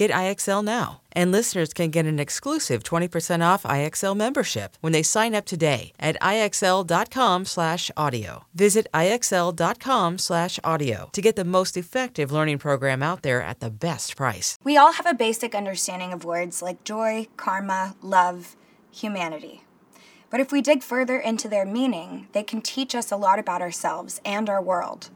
Get IXL now. And listeners can get an exclusive 20% off IXL membership when they sign up today at IXL.com/audio. Visit IXL.com/audio to get the most effective learning program out there at the best price. We all have a basic understanding of words like joy, karma, love, humanity. But if we dig further into their meaning, they can teach us a lot about ourselves and our world.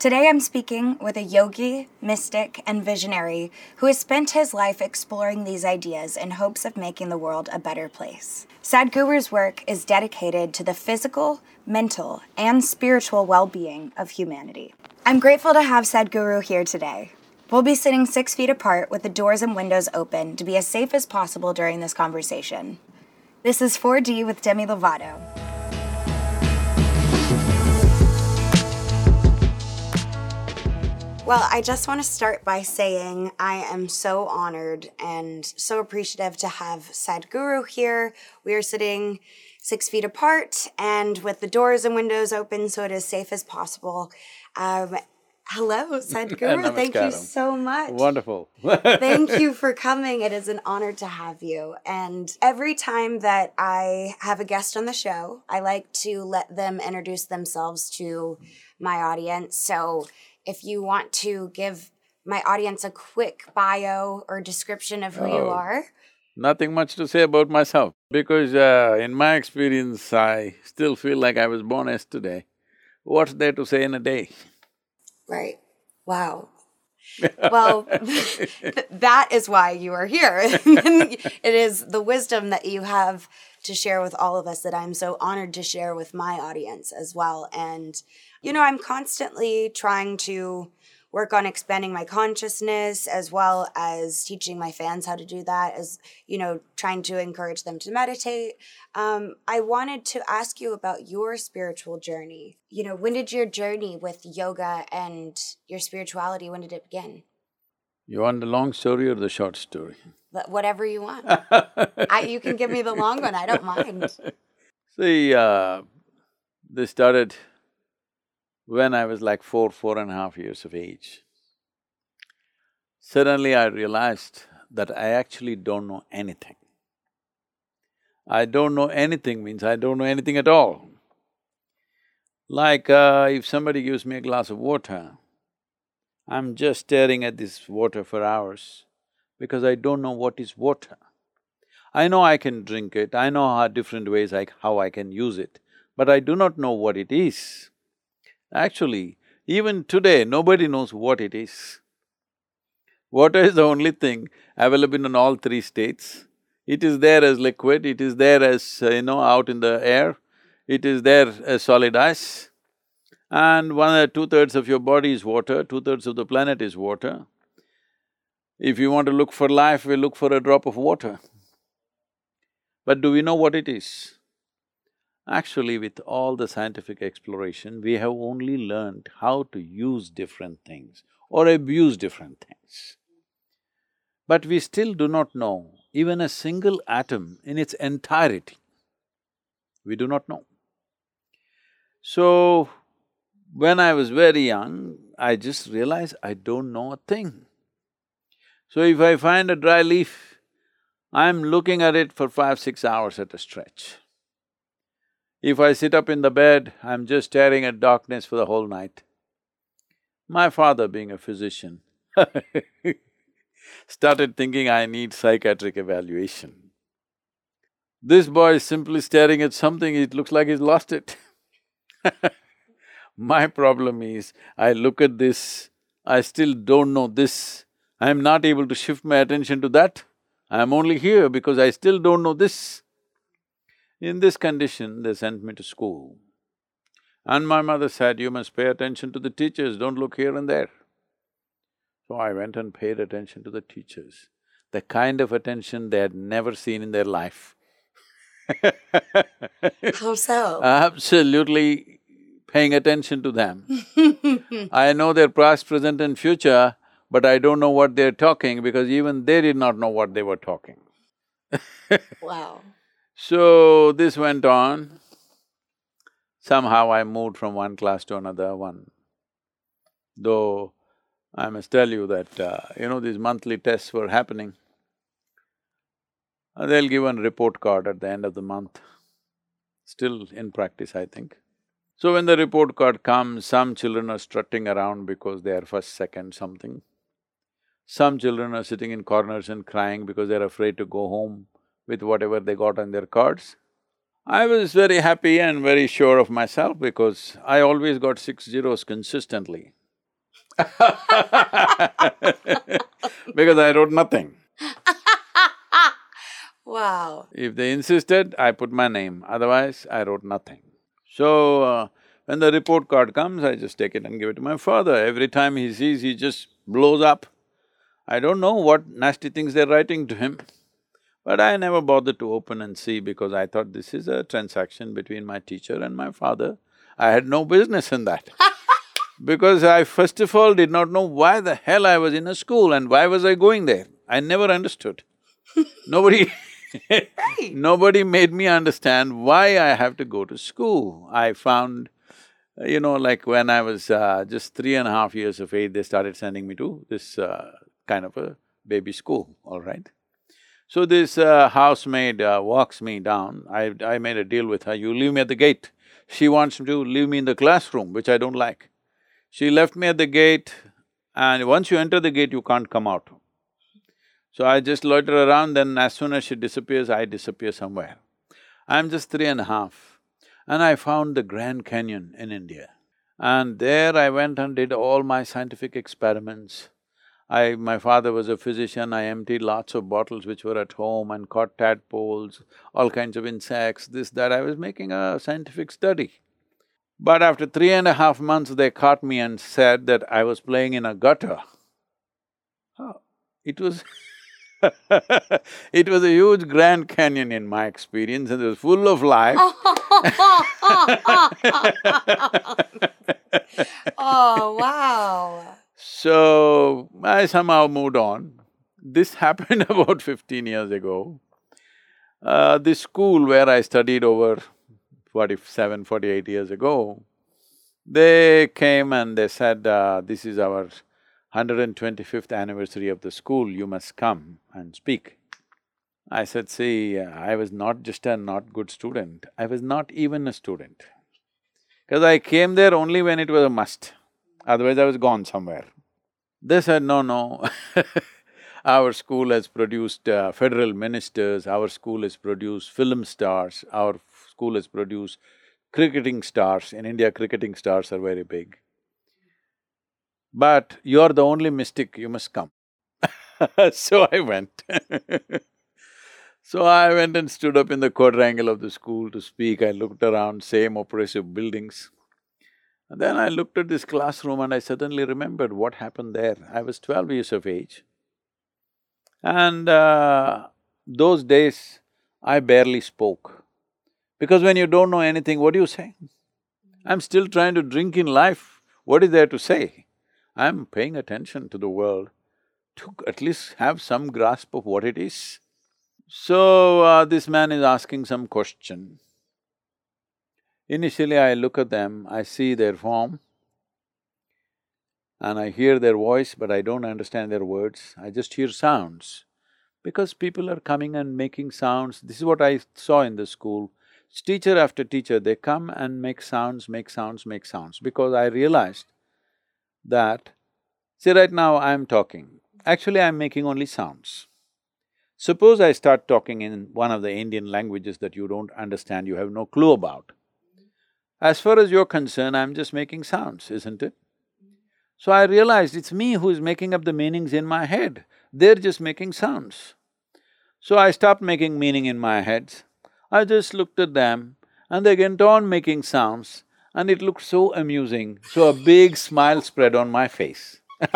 Today I'm speaking with a yogi, mystic, and visionary who has spent his life exploring these ideas in hopes of making the world a better place. Sadhguru's work is dedicated to the physical, mental, and spiritual well being of humanity. I'm grateful to have Sadhguru here today. We'll be sitting six feet apart with the doors and windows open to be as safe as possible during this conversation. This is 4D with Demi Lovato. Well, I just want to start by saying I am so honored and so appreciative to have Sadhguru here. We are sitting six feet apart and with the doors and windows open so it is safe as possible. Um, hello, Sadhguru. Thank you so much. Wonderful. Thank you for coming. It is an honor to have you. And every time that I have a guest on the show, I like to let them introduce themselves to my audience. So, if you want to give my audience a quick bio or description of who you Oh. are. Nothing much to say about myself because uh, in my experience, I still feel like I was born yesterday. What's there to say in a day? Right. Wow. Well, that is why you are here. it is the wisdom that you have to share with all of us that I'm so honored to share with my audience as well. And, you know, I'm constantly trying to work on expanding my consciousness as well as teaching my fans how to do that, as, you know, trying to encourage them to meditate. Um, I wanted to ask you about your spiritual journey. You know, when did your journey with yoga and your spirituality, when did it begin? You want the long story or the short story? But Whatever you want. I, you can give me the long one, I don't mind. See, uh, this started when I was like four, four and a half years of age. Suddenly I realized that I actually don't know anything. I don't know anything means I don't know anything at all. Like uh, if somebody gives me a glass of water, I'm just staring at this water for hours because I don't know what is water. I know I can drink it, I know how different ways I, how I can use it, but I do not know what it is. Actually, even today, nobody knows what it is. Water is the only thing available in all three states. It is there as liquid, it is there as, uh, you know, out in the air, it is there as solid ice. And one or two-thirds of your body is water, two-thirds of the planet is water. If you want to look for life, we look for a drop of water. But do we know what it is? Actually, with all the scientific exploration, we have only learned how to use different things or abuse different things. But we still do not know even a single atom in its entirety. We do not know. So, when I was very young, I just realized I don't know a thing. So if I find a dry leaf, I'm looking at it for five, six hours at a stretch. If I sit up in the bed, I'm just staring at darkness for the whole night. My father, being a physician, started thinking I need psychiatric evaluation. This boy is simply staring at something, it looks like he's lost it. My problem is, I look at this, I still don't know this, I'm not able to shift my attention to that. I'm only here because I still don't know this. In this condition, they sent me to school. And my mother said, you must pay attention to the teachers, don't look here and there. So I went and paid attention to the teachers, the kind of attention they had never seen in their life. How so? Absolutely paying attention to them. I know their past, present and future, but I don't know what they're talking because even they did not know what they were talking. wow. So this went on. Somehow I moved from one class to another one. Though I must tell you that, uh, you know, these monthly tests were happening. Uh, they'll give a report card at the end of the month. Still in practice, I think. So when the report card comes, some children are strutting around because they are first, second, something. Some children are sitting in corners and crying because they're afraid to go home with whatever they got on their cards. I was very happy and very sure of myself because I always got six zeros consistently because I wrote nothing. wow. If they insisted, I put my name, otherwise I wrote nothing. So, uh, when the report card comes, I just take it and give it to my father. Every time he sees, he just blows up. I don't know what nasty things they're writing to him. But I never bothered to open and see because I thought this is a transaction between my teacher and my father. I had no business in that. because I first of all did not know why the hell I was in a school and why was I going there. I never understood. Nobody nobody made me understand why I have to go to school. I found, you know, like when I was uh, just three and a half years of age, they started sending me to this uh, kind of a baby school, all right? So this uh, housemaid uh, walks me down, I… I made a deal with her, you leave me at the gate. She wants to leave me in the classroom, which I don't like. She left me at the gate and once you enter the gate, you can't come out. So I just loiter around, then as soon as she disappears, I disappear somewhere. I'm just three and a half and I found the Grand Canyon in India. And there I went and did all my scientific experiments. I… my father was a physician, I emptied lots of bottles which were at home and caught tadpoles, all kinds of insects, this, that, I was making a scientific study. But after three and a half months, they caught me and said that I was playing in a gutter. Oh, it was it was a huge Grand Canyon in my experience and it was full of life. oh, wow. So, I somehow moved on. This happened about fifteen years ago. Uh, this school where I studied over 47, 48 years ago, they came and they said, uh, this is our 125th anniversary of the school, you must come and speak. I said, see, I was not just a not good student, I was not even a student. Because I came there only when it was a must, otherwise I was gone somewhere. They said, no, no our school has produced uh, federal ministers, our school has produced film stars, our school has produced cricketing stars. In India, cricketing stars are very big. But you're the only mystic, you must come. so I went So I went and stood up in the quadrangle of the school to speak. I looked around, same oppressive buildings. And then I looked at this classroom and I suddenly remembered what happened there. I was twelve years of age. And uh, those days, I barely spoke. Because when you don't know anything, what do you say? I'm still trying to drink in life. What is there to say? I'm paying attention to the world to at least have some grasp of what it is. So, uh, this man is asking some question. Initially, I look at them, I see their form and I hear their voice, but I don't understand their words, I just hear sounds. Because people are coming and making sounds, this is what I saw in the school. Teacher after teacher, they come and make sounds, make sounds, make sounds, because I realized that, see right now I'm talking, actually I'm making only sounds. Suppose I start talking in one of the Indian languages that you don't understand, you have no clue about. As far as you're concerned, I'm just making sounds, isn't it? So I realized it's me who is making up the meanings in my head, they're just making sounds. So I stopped making meaning in my head. I just looked at them and they went on making sounds and it looked so amusing, so a big smile spread on my face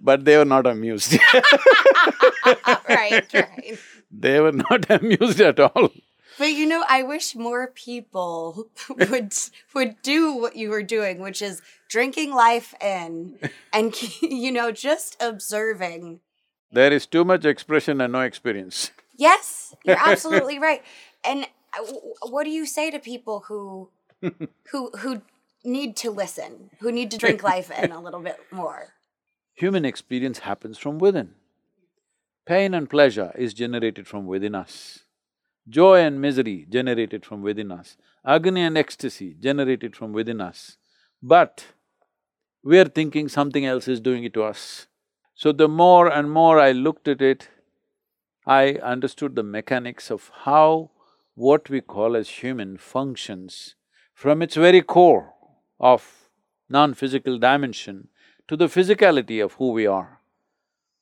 But they were not amused right, right. They were not amused at all. But you know, I wish more people would would do what you were doing, which is drinking life in and you know just observing. There is too much expression and no experience. Yes, you're absolutely right. And uh, what do you say to people who who who need to listen, who need to drink life in a little bit more? Human experience happens from within. Pain and pleasure is generated from within us. Joy and misery generated from within us. Agony and ecstasy generated from within us. But we're thinking something else is doing it to us. So the more and more I looked at it, I understood the mechanics of how what we call as human functions from its very core of non-physical dimension to the physicality of who we are.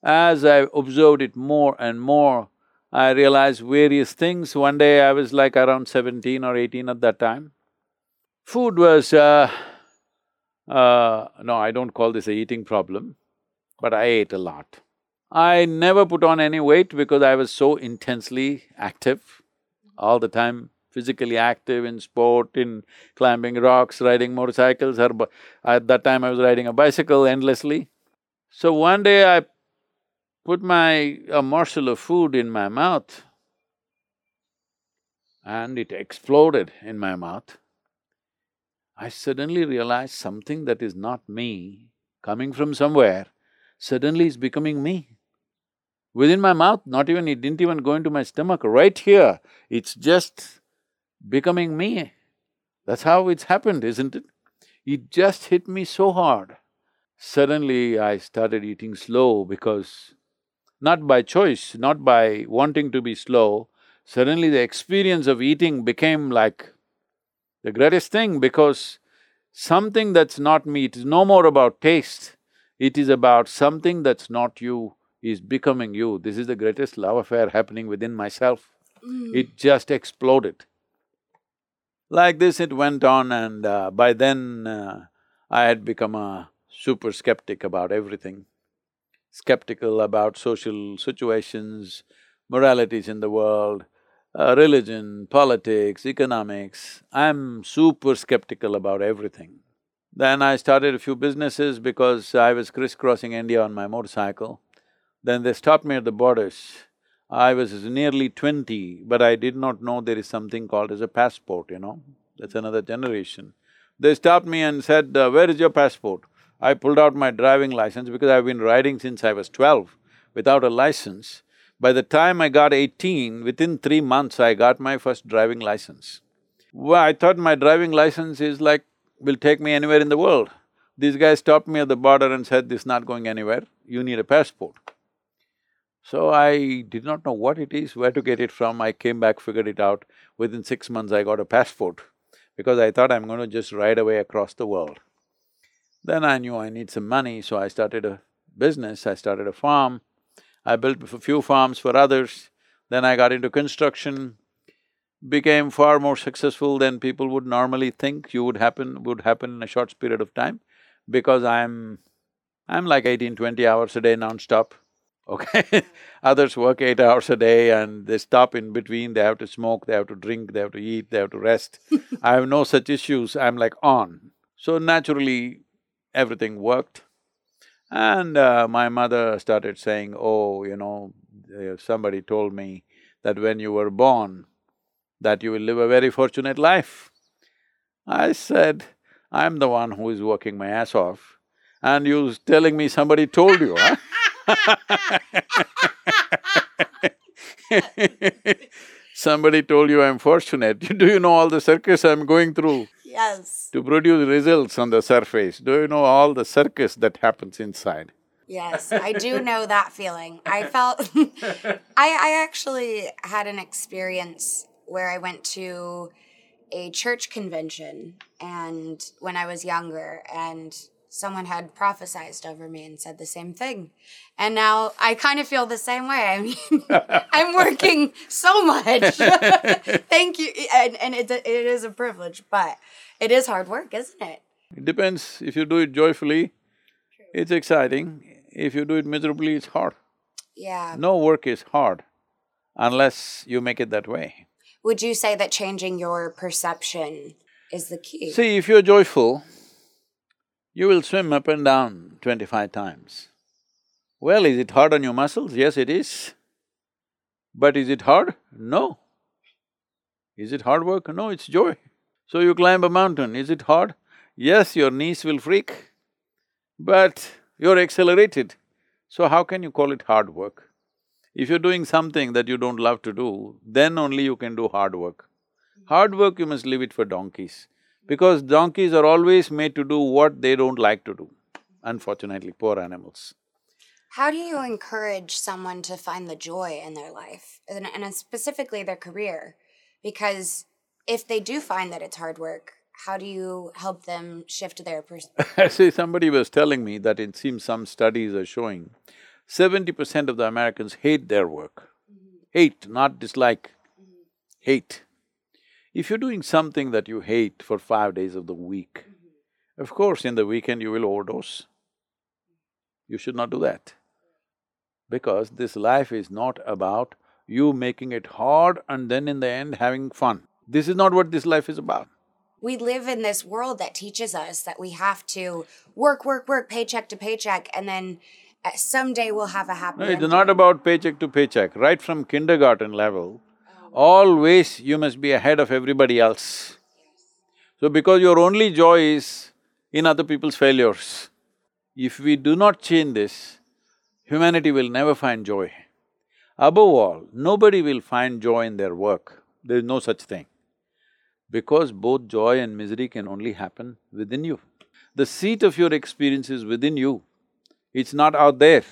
As I observed it more and more, I realized various things. One day I was like around seventeen or eighteen at that time. Food was, uh, uh, no, I don't call this a eating problem, but I ate a lot. I never put on any weight because I was so intensely active all the time, physically active in sport, in climbing rocks, riding motorcycles, or at that time I was riding a bicycle endlessly. So one day I put my… a morsel of food in my mouth and it exploded in my mouth. I suddenly realized something that is not me, coming from somewhere, suddenly is becoming me within my mouth, not even… it didn't even go into my stomach, right here, it's just becoming me. That's how it's happened, isn't it? It just hit me so hard. Suddenly I started eating slow because not by choice, not by wanting to be slow, suddenly the experience of eating became like the greatest thing because something that's not me, it is no more about taste, it is about something that's not you, is becoming you. This is the greatest love affair happening within myself. Mm. It just exploded. Like this it went on and uh, by then uh, I had become a super skeptic about everything. Skeptical about social situations, moralities in the world, uh, religion, politics, economics. I'm super skeptical about everything. Then I started a few businesses because I was crisscrossing India on my motorcycle. Then they stopped me at the borders. I was nearly twenty, but I did not know there is something called as a passport, you know, that's another generation. They stopped me and said, uh, where is your passport? I pulled out my driving license because I've been riding since I was twelve without a license. By the time I got eighteen, within three months I got my first driving license. Well, I thought my driving license is like, will take me anywhere in the world. These guys stopped me at the border and said, this is not going anywhere, you need a passport. So I did not know what it is, where to get it from, I came back, figured it out. Within six months I got a passport because I thought I'm going to just ride away across the world. Then I knew I need some money, so I started a business, I started a farm. I built a few farms for others, then I got into construction, became far more successful than people would normally think you would happen… would happen in a short period of time because I'm… I'm like eighteen, twenty hours a day non-stop okay Others work eight hours a day and they stop in between, they have to smoke, they have to drink, they have to eat, they have to rest. I have no such issues, I'm like on. So naturally, everything worked. And uh, my mother started saying, oh, you know, uh, somebody told me that when you were born, that you will live a very fortunate life. I said, I'm the one who is working my ass off and you telling me somebody told you, huh? Somebody told you I'm fortunate. Do you know all the circus I'm going through? Yes. To produce results on the surface. Do you know all the circus that happens inside? Yes, I do know that feeling. I felt… I, I actually had an experience where I went to a church convention and when I was younger and someone had prophesized over me and said the same thing. And now I kind of feel the same way. I mean, I'm working so much. Thank you. And, and it, it is a privilege, but it is hard work, isn't it? It depends. If you do it joyfully, it's exciting. If you do it miserably, it's hard. Yeah. No work is hard unless you make it that way. Would you say that changing your perception is the key? See, if you're joyful, you will swim up and down twenty-five times. Well, is it hard on your muscles? Yes, it is. But is it hard? No. Is it hard work? No, it's joy. So you climb a mountain, is it hard? Yes, your knees will freak, but you're accelerated. So how can you call it hard work? If you're doing something that you don't love to do, then only you can do hard work. Hard work, you must leave it for donkeys, because donkeys are always made to do what they don't like to do, unfortunately, poor animals. How do you encourage someone to find the joy in their life, and, and specifically their career? Because if they do find that it's hard work, how do you help them shift their perspective? See, somebody was telling me that it seems some studies are showing seventy percent of the Americans hate their work. Mm-hmm. Hate, not dislike, mm-hmm. hate. If you're doing something that you hate for five days of the week, of course in the weekend you will overdose. You should not do that. Because this life is not about you making it hard and then in the end having fun. This is not what this life is about. We live in this world that teaches us that we have to work, work, work, paycheck to paycheck, and then uh, someday we'll have a happy No, it's ending. not about paycheck to paycheck. Right from kindergarten level, always you must be ahead of everybody else. So because your only joy is in other people's failures, if we do not change this, humanity will never find joy. Above all, nobody will find joy in their work. There is no such thing. Because both joy and misery can only happen within you. The seat of your experience is within you, it's not out there.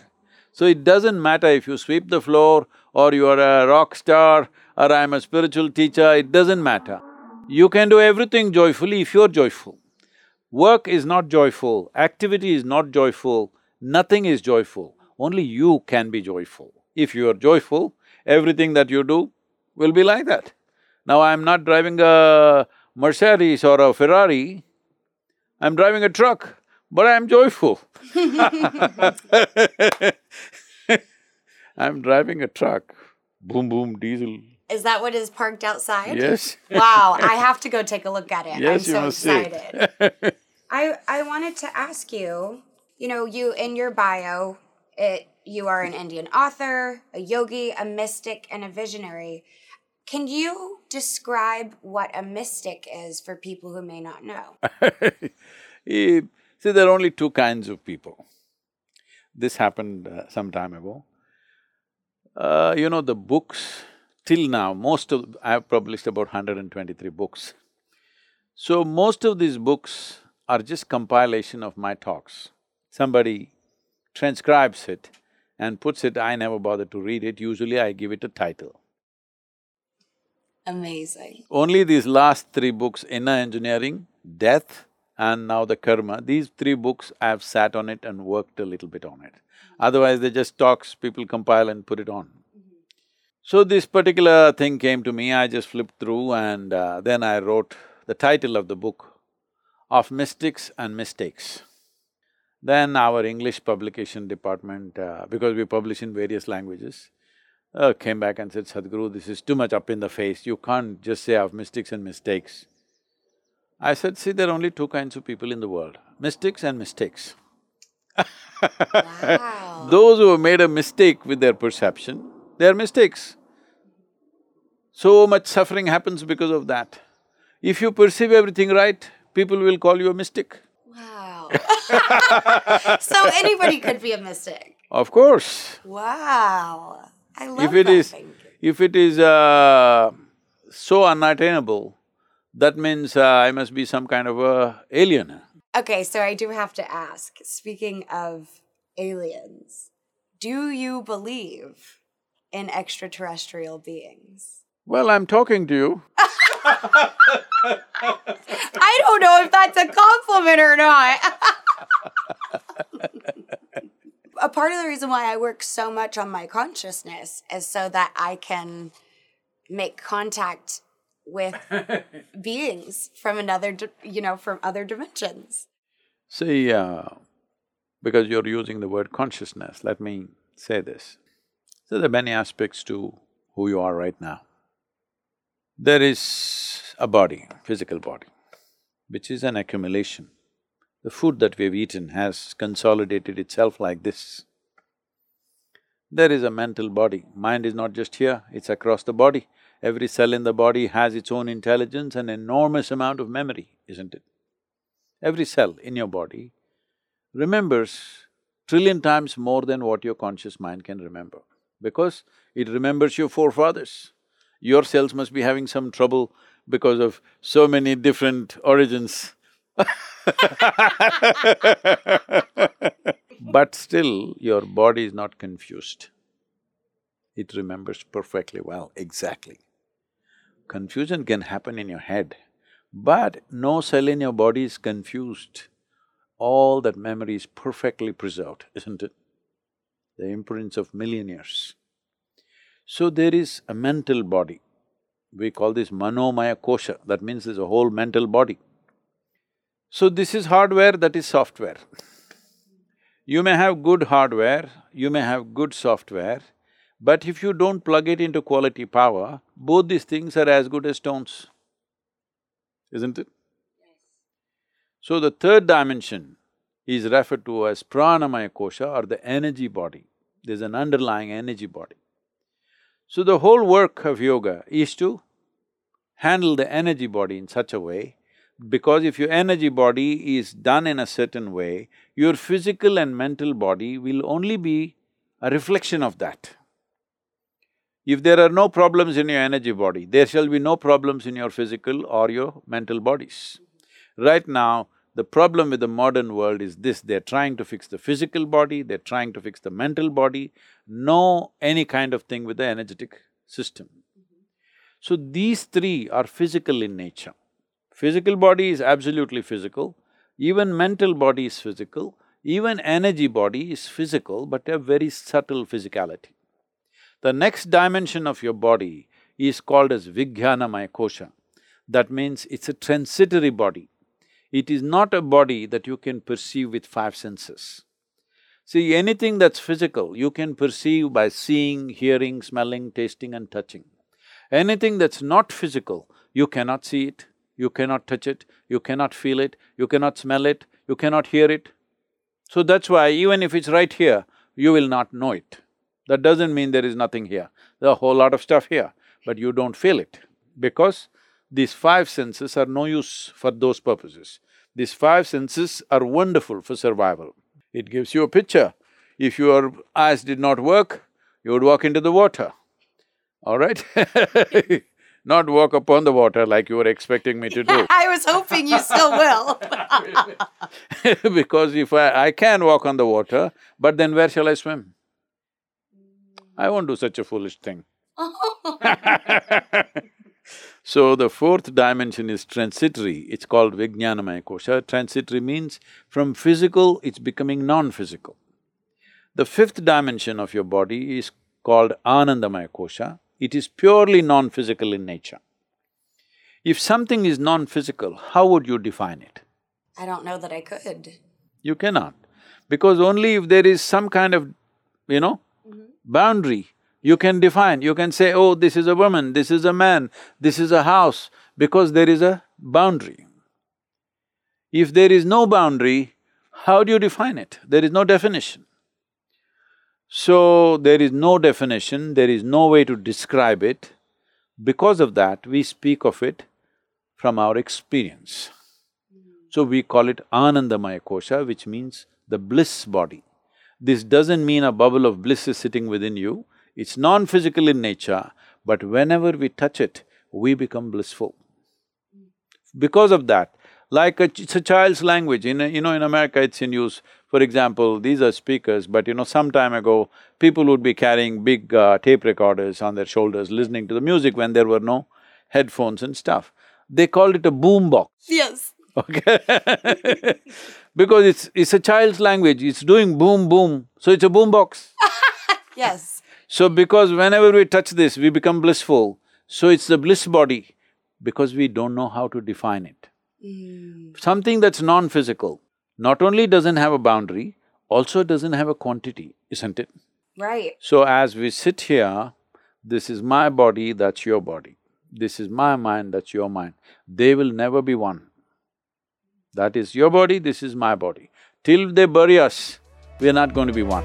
So it doesn't matter if you sweep the floor or you are a rock star or I'm a spiritual teacher, it doesn't matter. You can do everything joyfully if you're joyful. Work is not joyful, activity is not joyful, nothing is joyful, only you can be joyful. If you are joyful, everything that you do will be like that. Now I'm not driving a Mercedes or a Ferrari, I'm driving a truck, but I'm joyful. I'm driving a truck, boom boom diesel. Is that what is parked outside? Yes. Wow, I have to go take a look at it. Yes, I'm you so excited. I I wanted to ask you, you know, you in your bio, it you are an Indian author, a yogi, a mystic, and a visionary. Can you describe what a mystic is for people who may not know? See, there are only two kinds of people. This happened uh, some time ago. Uh, you know, the books, till now, most of… I've published about 123 books. So, most of these books are just compilation of my talks. Somebody transcribes it and puts it, I never bother to read it, usually I give it a title. Amazing. Only these last three books, Inner Engineering, Death, and now the Karma, these three books I've sat on it and worked a little bit on it. Mm-hmm. Otherwise, they're just talks, people compile and put it on. So this particular thing came to me, I just flipped through and uh, then I wrote the title of the book, Of Mystics and Mistakes. Then our English publication department, uh, because we publish in various languages, uh, came back and said, Sadhguru, this is too much up in the face, you can't just say of mystics and mistakes. I said, see, there are only two kinds of people in the world, mystics and mistakes. Wow. Those who have made a mistake with their perception, they are mistakes. So much suffering happens because of that. If you perceive everything right, people will call you a mystic. wow. so anybody could be a mystic. Of course. Wow. I love If it that is… if it is uh, so unattainable, that means uh, I must be some kind of a alien. Okay, so I do have to ask, speaking of aliens, do you believe in extraterrestrial beings? Well, I'm talking to you. I don't know if that's a compliment or not. a part of the reason why I work so much on my consciousness is so that I can make contact with beings from another, you know, from other dimensions. See, uh, because you're using the word consciousness, let me say this. So there are many aspects to who you are right now. There is a body, physical body, which is an accumulation. The food that we've eaten has consolidated itself like this. There is a mental body. Mind is not just here, it's across the body. Every cell in the body has its own intelligence and enormous amount of memory, isn't it? Every cell in your body remembers trillion times more than what your conscious mind can remember, because it remembers your forefathers. Your cells must be having some trouble because of so many different origins but still, your body is not confused. It remembers perfectly well, exactly. Confusion can happen in your head, but no cell in your body is confused. All that memory is perfectly preserved, isn't it? The imprints of million years. So there is a mental body. We call this manomaya kosha, that means there's a whole mental body. So this is hardware, that is software. You may have good hardware, you may have good software, but if you don't plug it into quality power, both these things are as good as stones, isn't it? So the third dimension is referred to as pranamaya kosha or the energy body. There's an underlying energy body. So the whole work of yoga is to handle the energy body in such a way because if your energy body is done in a certain way, your physical and mental body will only be a reflection of that. If there are no problems in your energy body, there shall be no problems in your physical or your mental bodies. Right now, the problem with the modern world is this, they're trying to fix the physical body, they're trying to fix the mental body, no any kind of thing with the energetic system. So these three are physical in nature. Physical body is absolutely physical, even mental body is physical, even energy body is physical but a very subtle physicality. The next dimension of your body is called as Vijnanamaya Kosha. That means it's a transitory body. It is not a body that you can perceive with five senses. See, anything that's physical, you can perceive by seeing, hearing, smelling, tasting and touching. Anything that's not physical, you cannot see it, you cannot touch it, you cannot feel it, you cannot smell it, you cannot hear it. So that's why even if it's right here, you will not know it. That doesn't mean there is nothing here. There are a whole lot of stuff here, but you don't feel it because these five senses are no use for those purposes. These five senses are wonderful for survival. It gives you a picture. If your eyes did not work, you would walk into the water, all right not walk upon the water like you were expecting me to do. I was hoping you still will. because if I… I can walk on the water, but then where shall I swim? I won't do such a foolish thing. So the fourth dimension is transitory, it's called Vijnanamaya Kosha. Transitory means from physical, it's becoming non-physical. The fifth dimension of your body is called Anandamaya Kosha. It is purely non-physical in nature. If something is non-physical, how would you define it? I don't know that I could. You cannot, because only if there is some kind of, you know, mm-hmm. boundary, you can define, you can say, oh, this is a woman, this is a man, this is a house, because there is a boundary. If there is no boundary, how do you define it? There is no definition. So, there is no definition, there is no way to describe it. Because of that, we speak of it from our experience. So, we call it Anandamaya Kosha, which means the bliss body. This doesn't mean a bubble of bliss is sitting within you, it's non-physical in nature, but whenever we touch it, we become blissful. Because of that, Like a, it's a child's language, in, you know, in America it's in use. For example, these are speakers, but you know, some time ago, people would be carrying big uh, tape recorders on their shoulders, listening to the music when there were no headphones and stuff. They called it a boom box. Yes. Okay Because it's… it's a child's language, it's doing boom boom, so it's a boom box. Yes. So because whenever we touch this, we become blissful, so it's the bliss body, because we don't know how to define it. Hmm. Something that's non-physical, not only doesn't have a boundary, also doesn't have a quantity, isn't it? Right. So as we sit here, this is my body, that's your body. This is my mind, that's your mind. They will never be one. That is your body, this is my body. Till they bury us, we are not going to be one.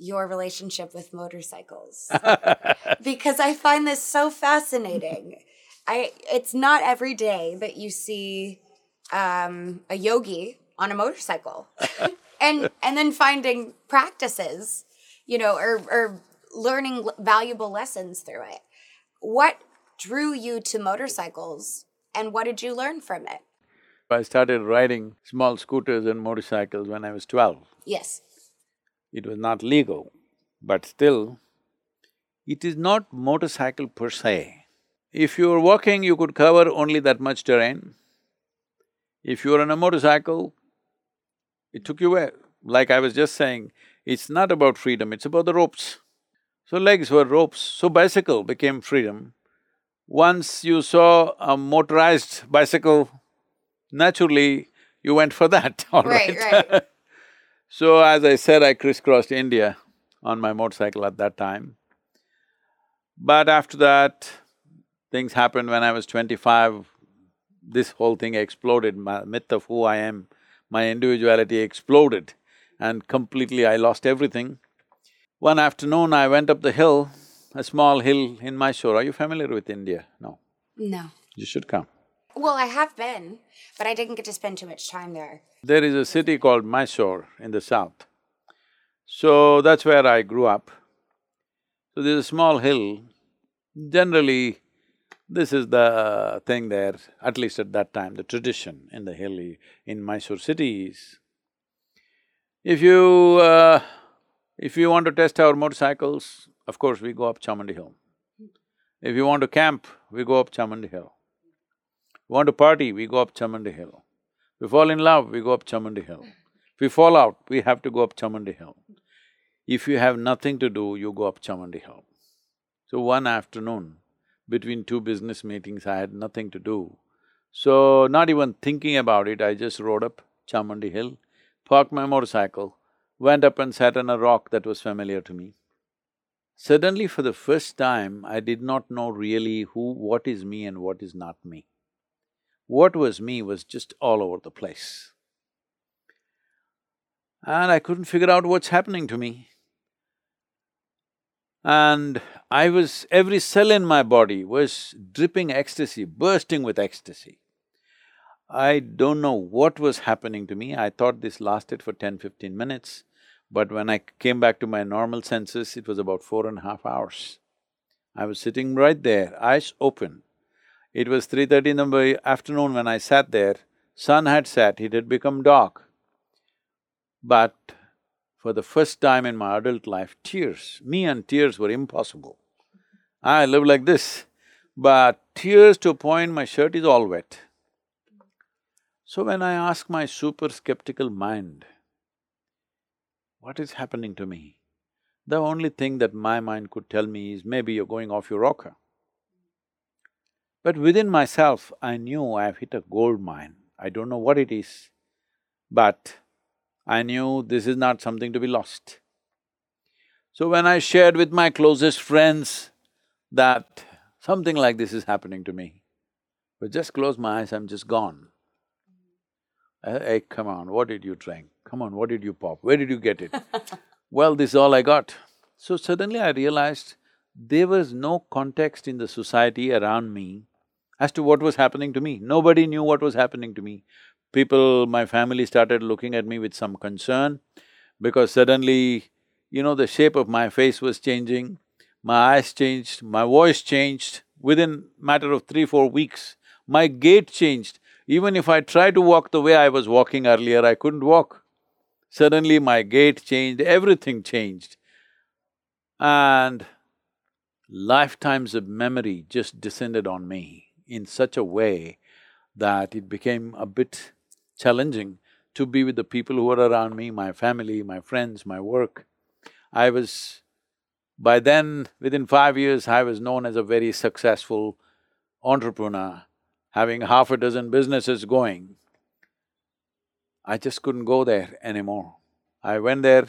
your relationship with motorcycles because I find this so fascinating. I it's not every day that you see um, a yogi on a motorcycle, and and then finding practices, you know, or or learning valuable lessons through it. What drew you to motorcycles, and what did you learn from it? I started riding small scooters and motorcycles when I was twelve. Yes. It was not legal, but still, it is not motorcycle per se. If you were walking, you could cover only that much terrain. If you were on a motorcycle, it took you where? Like I was just saying, it's not about freedom, it's about the ropes. So legs were ropes, so bicycle became freedom. Once you saw a motorized bicycle, naturally you went for that, all right? Right, right. So as I said, I crisscrossed India on my motorcycle at that time. But after that, things happened when I was twenty-five, this whole thing exploded, my myth of who I am, my individuality exploded and completely I lost everything. One afternoon, I went up the hill, a small hill in Mysore. Are you familiar with India? No. No. You should come. Well, I have been, but I didn't get to spend too much time there. There is a city called Mysore in the south. So that's where I grew up. So there's a small hill. Generally, this is the thing there, at least at that time, the tradition in the hill in Mysore city is, if you… Uh, if you want to test our motorcycles, of course we go up Chamundi Hill. If you want to camp, we go up Chamundi Hill. Want to party, we go up Chamundi Hill. We fall in love, we go up Chamundi Hill. We fall out, we have to go up Chamundi Hill. If you have nothing to do, you go up Chamundi Hill. So one afternoon, between two business meetings, I had nothing to do. So not even thinking about it, I just rode up Chamundi Hill, parked my motorcycle, went up and sat on a rock that was familiar to me. Suddenly, for the first time, I did not know really who… what is me and what is not me. What was me was just all over the place. And I couldn't figure out what's happening to me. And I was… every cell in my body was dripping ecstasy, bursting with ecstasy. I don't know what was happening to me, I thought this lasted for 10, 15 minutes, but when I came back to my normal senses, it was about four and a half hours. I was sitting right there, eyes open. It was three thirty in the afternoon when I sat there, sun had set, it had become dark. But for the first time in my adult life, tears. Me and tears were impossible. I live like this, but tears to a point my shirt is all wet. So when I ask my super skeptical mind, what is happening to me? The only thing that my mind could tell me is maybe you're going off your rocker. But within myself, I knew I've hit a gold mine. I don't know what it is, but I knew this is not something to be lost. So when I shared with my closest friends that something like this is happening to me, but just close my eyes, I'm just gone. Uh, hey, come on, what did you drink? Come on, what did you pop? Where did you get it? well, this is all I got. So suddenly I realized there was no context in the society around me as to what was happening to me. Nobody knew what was happening to me people, my family started looking at me with some concern because suddenly, you know, the shape of my face was changing, my eyes changed, my voice changed. Within matter of three, four weeks, my gait changed. Even if I tried to walk the way I was walking earlier, I couldn't walk. Suddenly my gait changed, everything changed. And lifetimes of memory just descended on me in such a way that it became a bit challenging to be with the people who were around me, my family, my friends, my work. I was… by then, within five years, I was known as a very successful entrepreneur, having half a dozen businesses going. I just couldn't go there anymore. I went there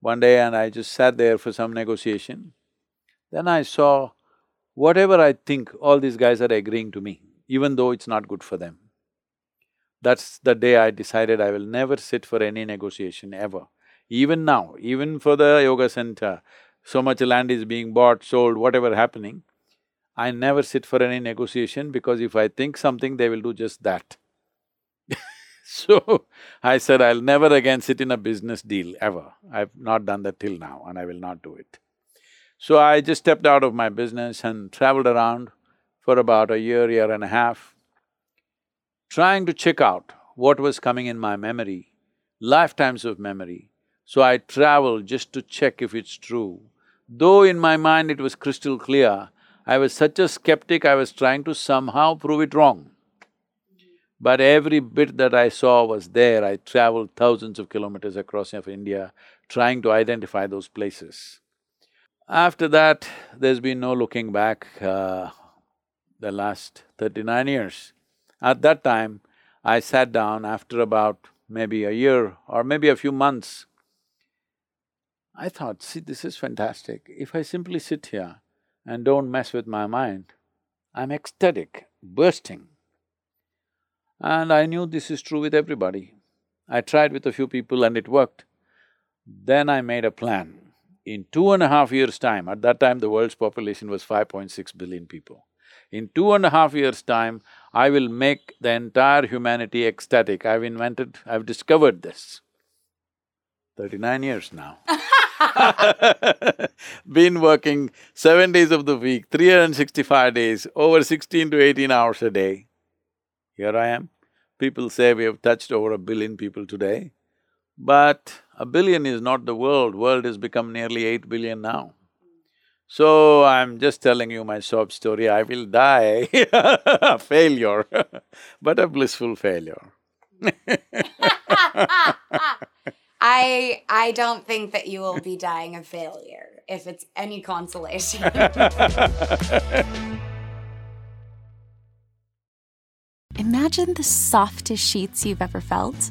one day and I just sat there for some negotiation. Then I saw whatever I think, all these guys are agreeing to me, even though it's not good for them. That's the day I decided I will never sit for any negotiation ever. Even now, even for the yoga center, so much land is being bought, sold, whatever happening, I never sit for any negotiation because if I think something, they will do just that. so, I said I'll never again sit in a business deal, ever. I've not done that till now and I will not do it. So I just stepped out of my business and traveled around for about a year, year and a half trying to check out what was coming in my memory, lifetimes of memory. So I traveled just to check if it's true. Though in my mind it was crystal clear, I was such a skeptic, I was trying to somehow prove it wrong. But every bit that I saw was there, I traveled thousands of kilometers across India trying to identify those places. After that, there's been no looking back, uh, the last thirty-nine years. At that time, I sat down after about maybe a year or maybe a few months. I thought, see, this is fantastic. If I simply sit here and don't mess with my mind, I'm ecstatic, bursting. And I knew this is true with everybody. I tried with a few people and it worked. Then I made a plan. In two and a half years' time, at that time the world's population was 5.6 billion people. In two and a half years' time, I will make the entire humanity ecstatic. I've invented, I've discovered this. Thirty-nine years now Been working seven days of the week, 365 days, over 16 to 18 hours a day. Here I am. People say we have touched over a billion people today. But a billion is not the world, world has become nearly eight billion now. So I'm just telling you my sob story, I will die a failure, but a blissful failure I I don't think that you will be dying a failure, if it's any consolation. Imagine the softest sheets you've ever felt.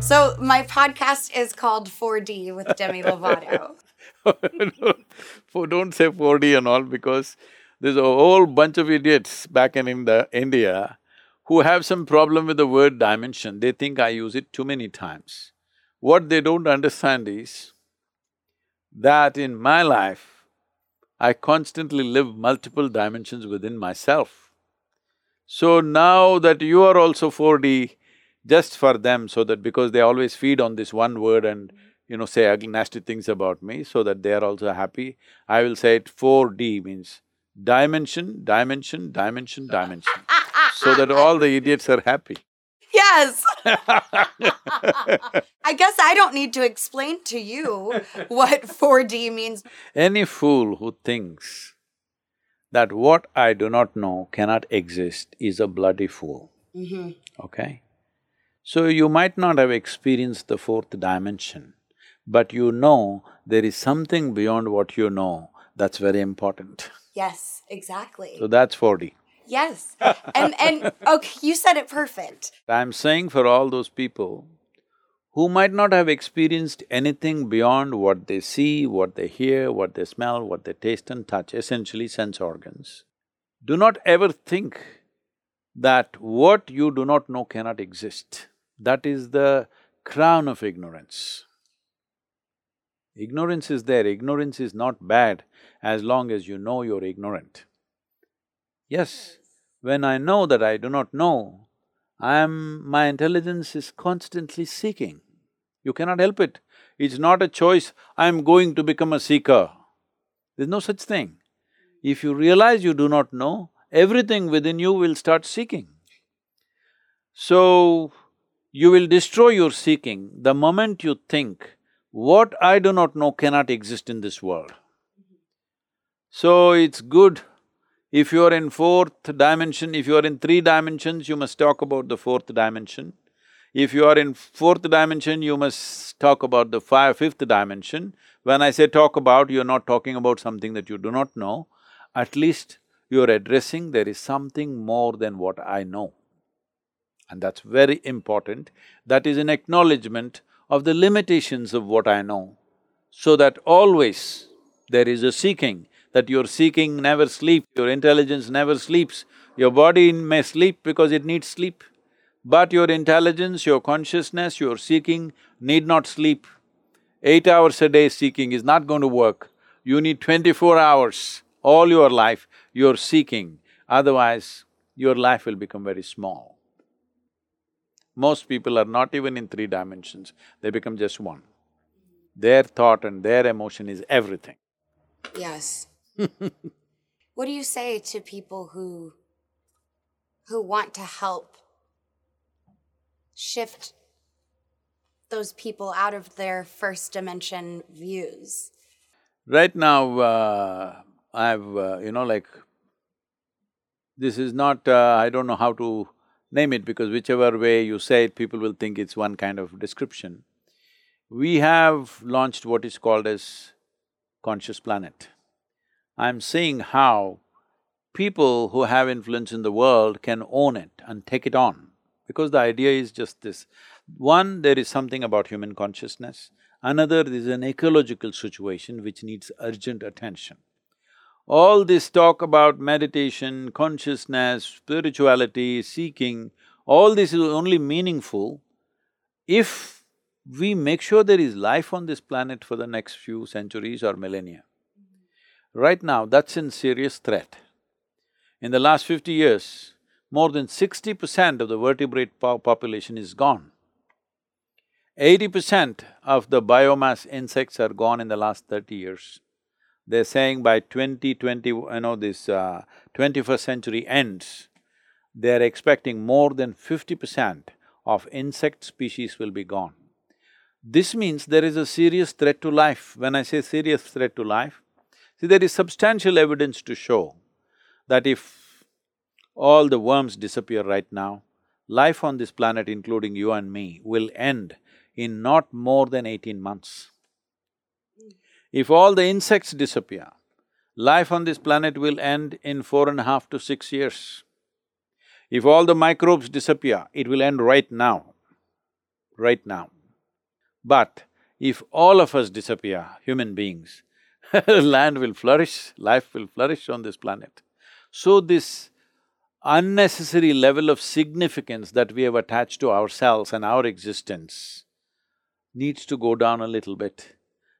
So my podcast is called 4D with Demi Lovato. For don't say 4D and all because there's a whole bunch of idiots back in, in the India who have some problem with the word dimension. They think I use it too many times. What they don't understand is that in my life, I constantly live multiple dimensions within myself. So now that you are also 4D, just for them so that because they always feed on this one word and you know, say ugly nasty things about me so that they are also happy, I will say it 4D means dimension, dimension, dimension, dimension, so that all the idiots are happy. Yes. I guess I don't need to explain to you what 4D means. Any fool who thinks that what I do not know cannot exist is a bloody fool. Mm-hmm. Okay? So you might not have experienced the fourth dimension, but you know there is something beyond what you know that's very important. Yes, exactly. So that's 4D. Yes. And and okay, you said it perfect. I'm saying for all those people who might not have experienced anything beyond what they see, what they hear, what they smell, what they taste and touch, essentially sense organs, do not ever think that what you do not know cannot exist. That is the crown of ignorance. Ignorance is there, ignorance is not bad as long as you know you're ignorant. Yes, when I know that I do not know, I am… my intelligence is constantly seeking. You cannot help it. It's not a choice, I am going to become a seeker. There's no such thing. If you realize you do not know, everything within you will start seeking. So, you will destroy your seeking the moment you think, what I do not know cannot exist in this world. So, it's good if you are in fourth dimension, if you are in three dimensions, you must talk about the fourth dimension. If you are in fourth dimension, you must talk about the five, fifth dimension. When I say talk about, you're not talking about something that you do not know. At least you're addressing there is something more than what I know. And that's very important. That is an acknowledgement of the limitations of what I know, so that always there is a seeking that you're seeking never sleep, your intelligence never sleeps. Your body may sleep because it needs sleep, but your intelligence, your consciousness, your seeking need not sleep. Eight hours a day seeking is not going to work. You need twenty-four hours, all your life you're seeking, otherwise your life will become very small. Most people are not even in three dimensions, they become just one. Their thought and their emotion is everything. Yes. what do you say to people who who want to help shift those people out of their first dimension views? Right now, uh, I've, uh, you know, like, this is not… Uh, I don't know how to name it because whichever way you say it, people will think it's one kind of description. We have launched what is called as Conscious Planet. I'm seeing how people who have influence in the world can own it and take it on. Because the idea is just this. One, there is something about human consciousness. Another is an ecological situation which needs urgent attention. All this talk about meditation, consciousness, spirituality, seeking, all this is only meaningful if we make sure there is life on this planet for the next few centuries or millennia. Right now, that's in serious threat. In the last fifty years, more than sixty percent of the vertebrate po population is gone. Eighty percent of the biomass insects are gone in the last thirty years. They're saying by 2020, you know, this uh, 21st century ends, they're expecting more than fifty percent of insect species will be gone. This means there is a serious threat to life. When I say serious threat to life, See, there is substantial evidence to show that if all the worms disappear right now, life on this planet, including you and me, will end in not more than eighteen months. If all the insects disappear, life on this planet will end in four and a half to six years. If all the microbes disappear, it will end right now, right now. But if all of us disappear, human beings, land will flourish, life will flourish on this planet. So this unnecessary level of significance that we have attached to ourselves and our existence needs to go down a little bit.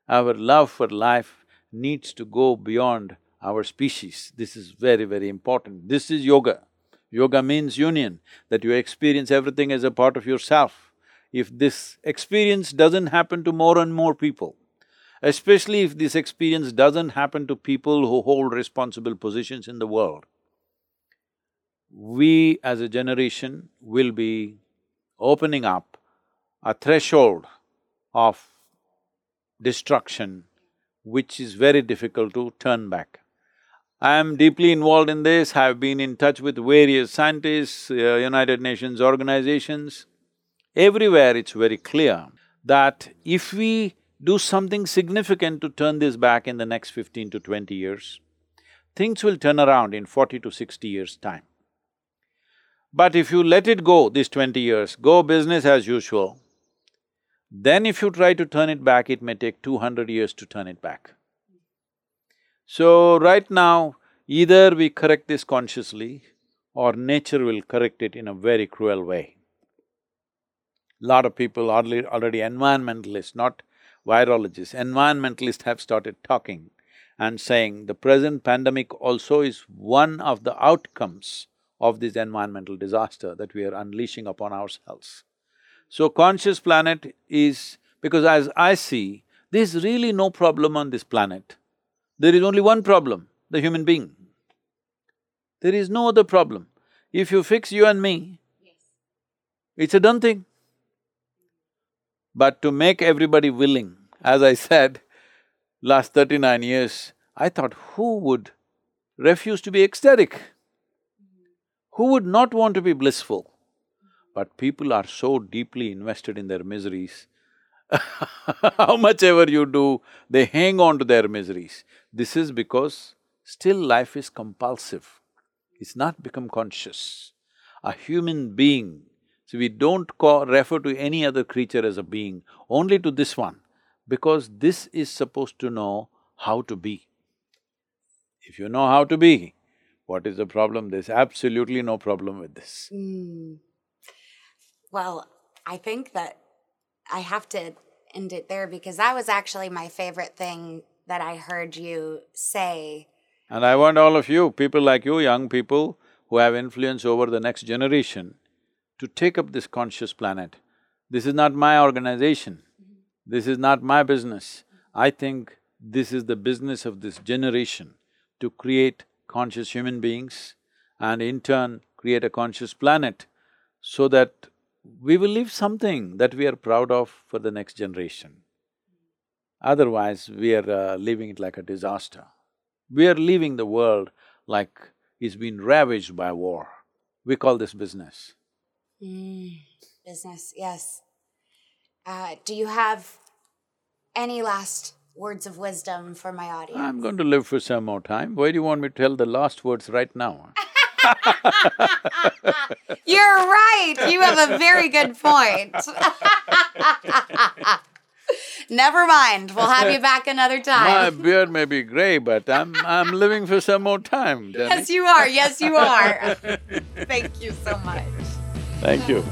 Our love for life needs to go beyond our species. This is very, very important. This is yoga. Yoga means union, that you experience everything as a part of yourself. If this experience doesn't happen to more and more people, especially if this experience doesn't happen to people who hold responsible positions in the world, we as a generation will be opening up a threshold of destruction which is very difficult to turn back. I am deeply involved in this, I have been in touch with various scientists, uh, United Nations organizations. Everywhere it's very clear that if we do something significant to turn this back in the next fifteen to twenty years, things will turn around in forty to sixty years' time. But if you let it go, these twenty years, go business as usual, then if you try to turn it back, it may take two hundred years to turn it back. So, right now, either we correct this consciously or nature will correct it in a very cruel way. Lot of people already, already environmentalists, not virologists, environmentalists have started talking and saying the present pandemic also is one of the outcomes of this environmental disaster that we are unleashing upon ourselves. So conscious planet is… because as I see, there's really no problem on this planet. There is only one problem, the human being. There is no other problem. If you fix you and me, it's a done thing. But to make everybody willing, as I said, last thirty-nine years, I thought who would refuse to be ecstatic? Mm-hmm. Who would not want to be blissful? But people are so deeply invested in their miseries, how much ever you do, they hang on to their miseries. This is because still life is compulsive, it's not become conscious. A human being, so we don't call, refer to any other creature as a being, only to this one, because this is supposed to know how to be. If you know how to be, what is the problem? There's absolutely no problem with this. Mm. Well, I think that I have to end it there because that was actually my favorite thing that I heard you say. And I want all of you, people like you, young people who have influence over the next generation, to take up this conscious planet. This is not my organization, this is not my business. I think this is the business of this generation to create conscious human beings and in turn create a conscious planet so that we will leave something that we are proud of for the next generation. Otherwise, we are uh, leaving it like a disaster. We are leaving the world like it's been ravaged by war. We call this business. Mm, business, yes. Uh, do you have any last words of wisdom for my audience? I'm going to live for some more time. Why do you want me to tell the last words right now? You're right. You have a very good point. Never mind. We'll have you back another time. My beard may be gray, but I'm I'm living for some more time. Yes, you are. Yes, you are. Thank you so much. Thank you.